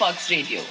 Fox Radio.